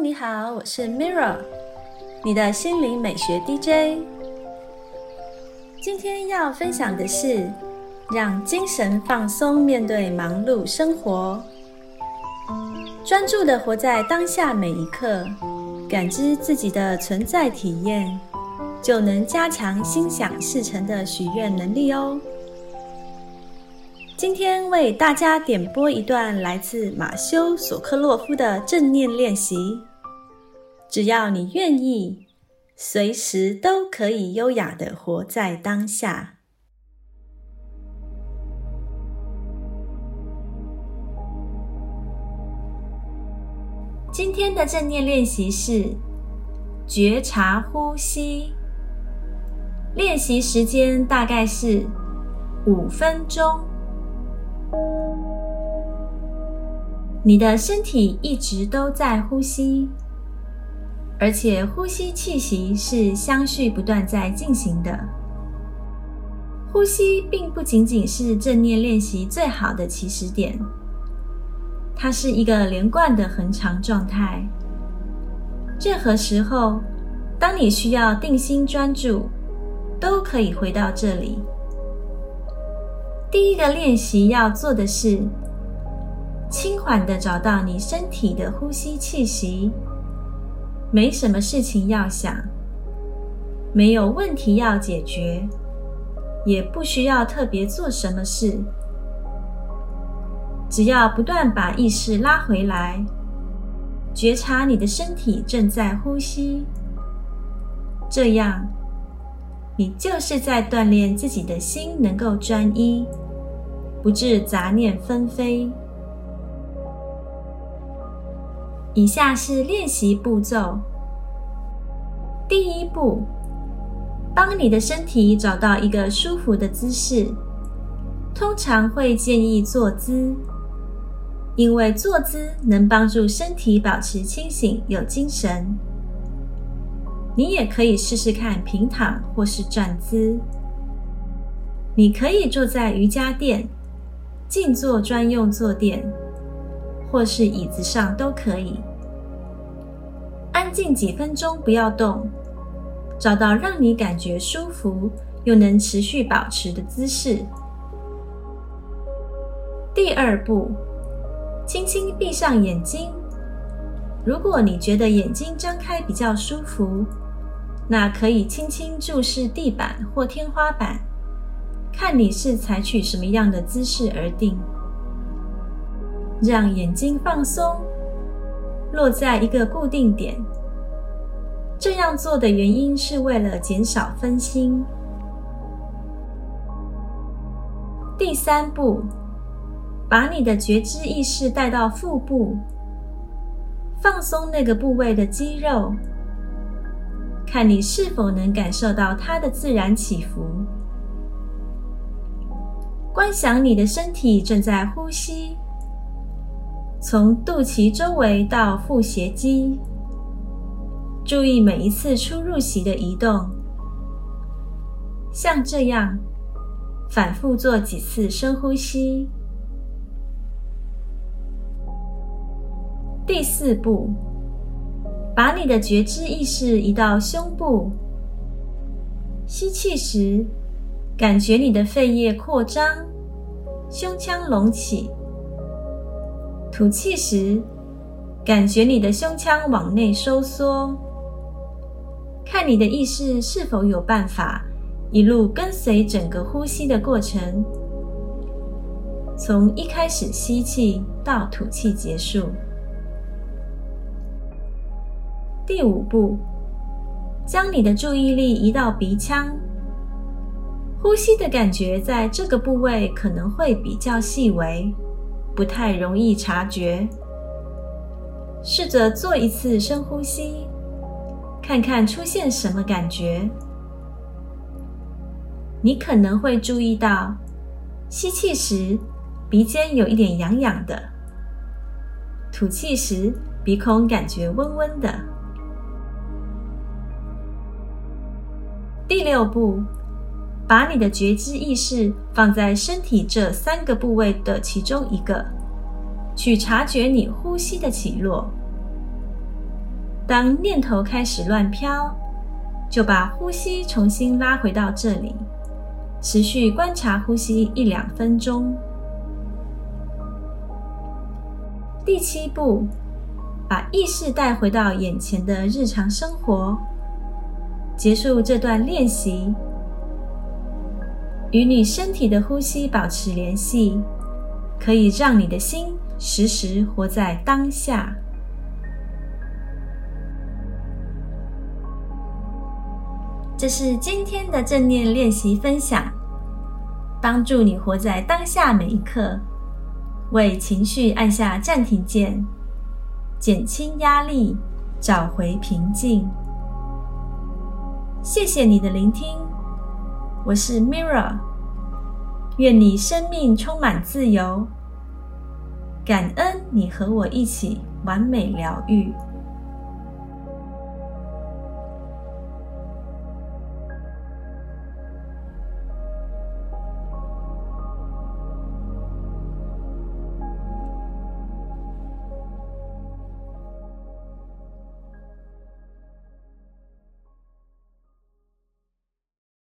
你好，我是 Mira，你的心灵美学 DJ。今天要分享的是，让精神放松，面对忙碌生活，专注的活在当下每一刻，感知自己的存在体验，就能加强心想事成的许愿能力哦。今天为大家点播一段来自马修·索克洛夫的正念练习。只要你愿意，随时都可以优雅的活在当下。今天的正念练习是觉察呼吸，练习时间大概是五分钟。你的身体一直都在呼吸，而且呼吸气息是相续不断在进行的。呼吸并不仅仅是正念练习最好的起始点，它是一个连贯的恒常状态。任何时候，当你需要定心专注，都可以回到这里。第一个练习要做的是。轻缓的找到你身体的呼吸气息，没什么事情要想，没有问题要解决，也不需要特别做什么事，只要不断把意识拉回来，觉察你的身体正在呼吸，这样你就是在锻炼自己的心能够专一，不致杂念纷飞。以下是练习步骤。第一步，帮你的身体找到一个舒服的姿势，通常会建议坐姿，因为坐姿能帮助身体保持清醒有精神。你也可以试试看平躺或是站姿。你可以坐在瑜伽垫、静坐专用坐垫，或是椅子上都可以。安静几分钟，不要动，找到让你感觉舒服又能持续保持的姿势。第二步，轻轻闭上眼睛。如果你觉得眼睛张开比较舒服，那可以轻轻注视地板或天花板，看你是采取什么样的姿势而定。让眼睛放松。落在一个固定点。这样做的原因是为了减少分心。第三步，把你的觉知意识带到腹部，放松那个部位的肌肉，看你是否能感受到它的自然起伏。观想你的身体正在呼吸。从肚脐周围到腹斜肌，注意每一次出入息的移动，像这样反复做几次深呼吸。第四步，把你的觉知意识移到胸部，吸气时，感觉你的肺叶扩张，胸腔隆起。吐气时，感觉你的胸腔往内收缩。看你的意识是否有办法一路跟随整个呼吸的过程，从一开始吸气到吐气结束。第五步，将你的注意力移到鼻腔，呼吸的感觉在这个部位可能会比较细微。不太容易察觉。试着做一次深呼吸，看看出现什么感觉。你可能会注意到，吸气时鼻尖有一点痒痒的，吐气时鼻孔感觉温温的。第六步。把你的觉知意识放在身体这三个部位的其中一个，去察觉你呼吸的起落。当念头开始乱飘，就把呼吸重新拉回到这里，持续观察呼吸一两分钟。第七步，把意识带回到眼前的日常生活，结束这段练习，与你身体的呼吸保持联系，可以让你的心时时活在当下。这是今天的正念练习分享，帮助你活在当下每一刻。为情绪按下暂停键，减轻压力，找回平静。谢谢你的聆听，我是 Mira。愿你生命充满自由，感恩你和我一起完美疗愈。